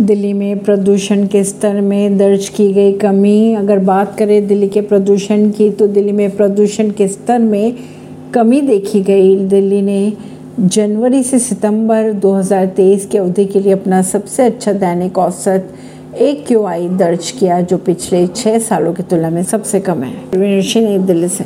दिल्ली में प्रदूषण के स्तर में दर्ज की गई कमी। अगर बात करें दिल्ली के प्रदूषण की तो दिल्ली में प्रदूषण के स्तर में कमी देखी गई। दिल्ली ने जनवरी से सितंबर 2023 की अवधि के लिए अपना सबसे अच्छा दैनिक औसत एक क्यू आई दर्ज किया, जो पिछले छः सालों की तुलना में सबसे कम है। नई दिल्ली से